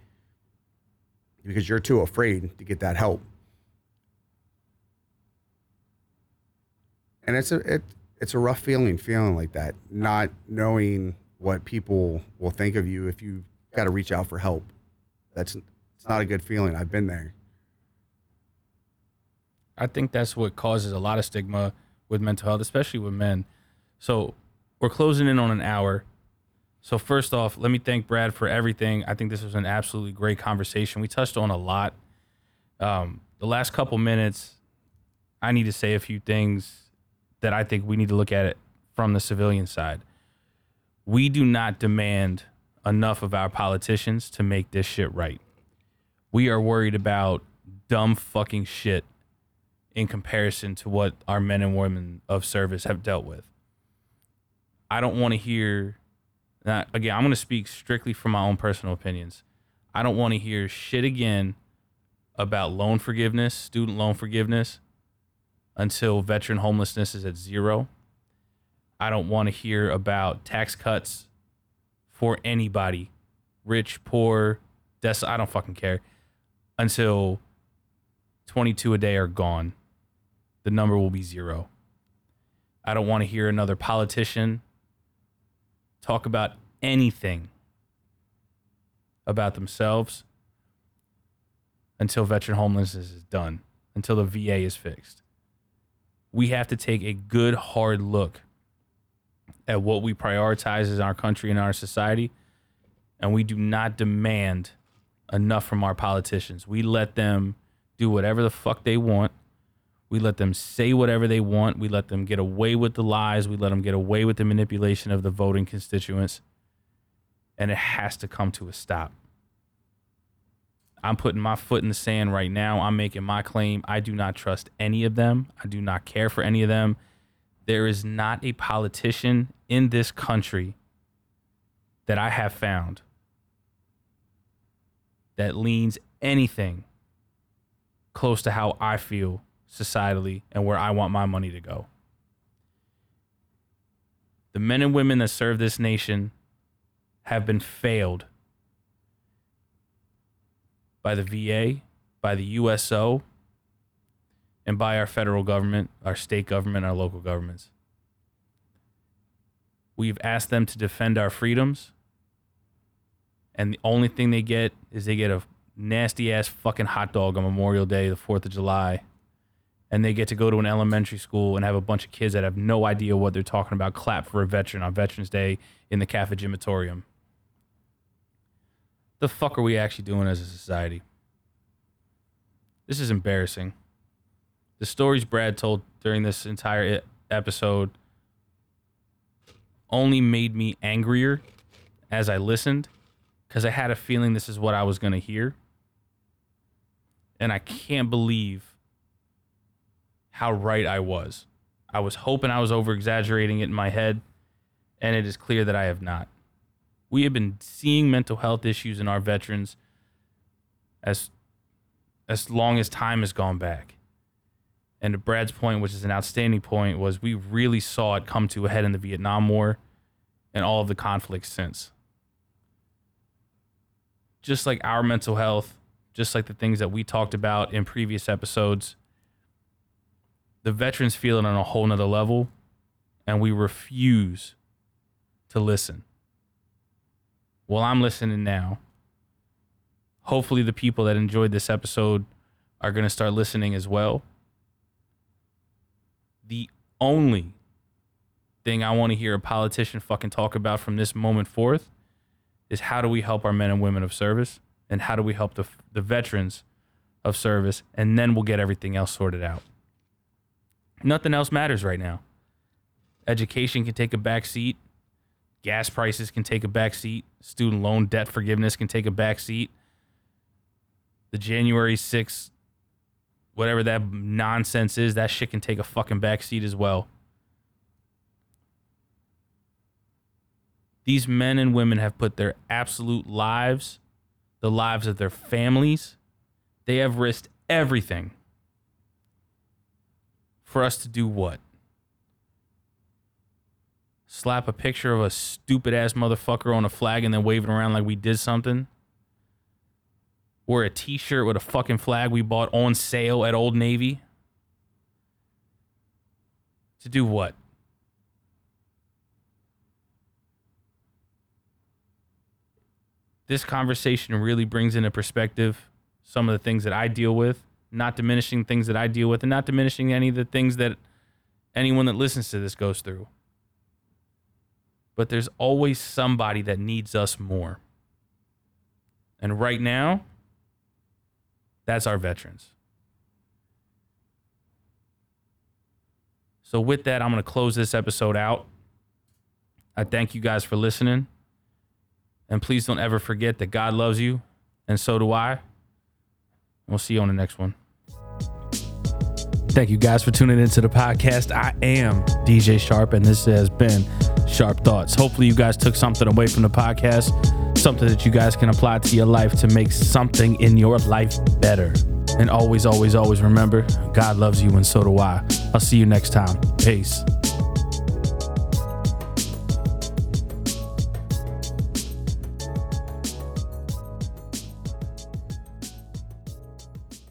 because you're too afraid to get that help. And it's a it it's a rough feeling feeling like that, not knowing what people will think of you if you got to reach out for help. That's it's not a good feeling. I've been there. I think that's what causes a lot of stigma with mental health, especially with men. So we're closing in on an hour. So first off, let me thank Brad for everything. I think this was an absolutely great conversation. We touched on a lot. Um, the last couple minutes, I need to say a few things that I think we need to look at it from the civilian side. We do not demand enough of our politicians to make this shit right we are worried about dumb fucking shit in comparison to what our men and women of service have dealt with. I don't want to hear again, I'm going to speak strictly from my own personal opinions. I don't want to hear shit again about loan forgiveness, student loan forgiveness until veteran homelessness is at zero. I don't want to hear about tax cuts for anybody, rich, poor, des- I don't fucking care until 22 a day are gone, the number will be zero. I don't want to hear another politician talk about anything about themselves until veteran homelessness is done, until the VA is fixed. We have to take a good, hard look at what we prioritize as our country and our society, and we do not demand enough from our politicians. We let them do whatever the fuck they want. We let them say whatever they want. We let them get away with the lies. We let them get away with the manipulation of the voting constituents. And it has to come to a stop. I'm putting my foot in the sand right now. I'm making my claim. I do not trust any of them. I do not care for any of them. There is not a politician in this country that I have found that leans anything close to how I feel societally and where I want my money to go. The men and women that serve this nation have been failed by the VA, by the USO, and by our federal government, our state government, our local governments. We've asked them to defend our freedoms, and the only thing they get is they get a nasty ass fucking hot dog on Memorial Day, the 4th of July, and they get to go to an elementary school and have a bunch of kids that have no idea what they're talking about clap for a veteran on Veterans Day in the Catholic Gymatorium. The fuck are we actually doing as a society? This is embarrassing. The stories Brad told during this entire episode only made me angrier as I listened because I had a feeling this is what I was going to hear. And I can't believe how right I was. I was hoping I was over exaggerating it in my head, and it is clear that I have not. We have been seeing mental health issues in our veterans as as long as time has gone back. And to Brad's point, which is an outstanding point, was we really saw it come to a head in the Vietnam War and all of the conflicts since. Just like our mental health, just like the things that we talked about in previous episodes, the veterans feel it on a whole nother level, and we refuse to listen. Well, I'm listening now. Hopefully, the people that enjoyed this episode are going to start listening as well. The only thing I want to hear a politician fucking talk about from this moment forth is how do we help our men and women of service and how do we help the, the veterans of service, and then we'll get everything else sorted out. Nothing else matters right now. Education can take a back seat. Gas prices can take a back seat. Student loan debt forgiveness can take a back seat. The January 6th, whatever that nonsense is, that shit can take a fucking back seat as well. These men and women have put their absolute lives, the lives of their families, they have risked everything for us to do what? Slap a picture of a stupid ass motherfucker on a flag and then wave it around like we did something? Or a t shirt with a fucking flag we bought on sale at Old Navy? To do what? This conversation really brings into perspective some of the things that I deal with not diminishing things that I deal with and not diminishing any of the things that anyone that listens to this goes through. But there's always somebody that needs us more. And right now, that's our veterans. So, with that, I'm going to close this episode out. I thank you guys for listening. And please don't ever forget that God loves you, and so do I. We'll see you on the next one. Thank you guys for tuning into the podcast. I am DJ Sharp, and this has been Sharp Thoughts. Hopefully, you guys took something away from the podcast, something that you guys can apply to your life to make something in your life better. And always, always, always remember God loves you, and so do I. I'll see you next time. Peace.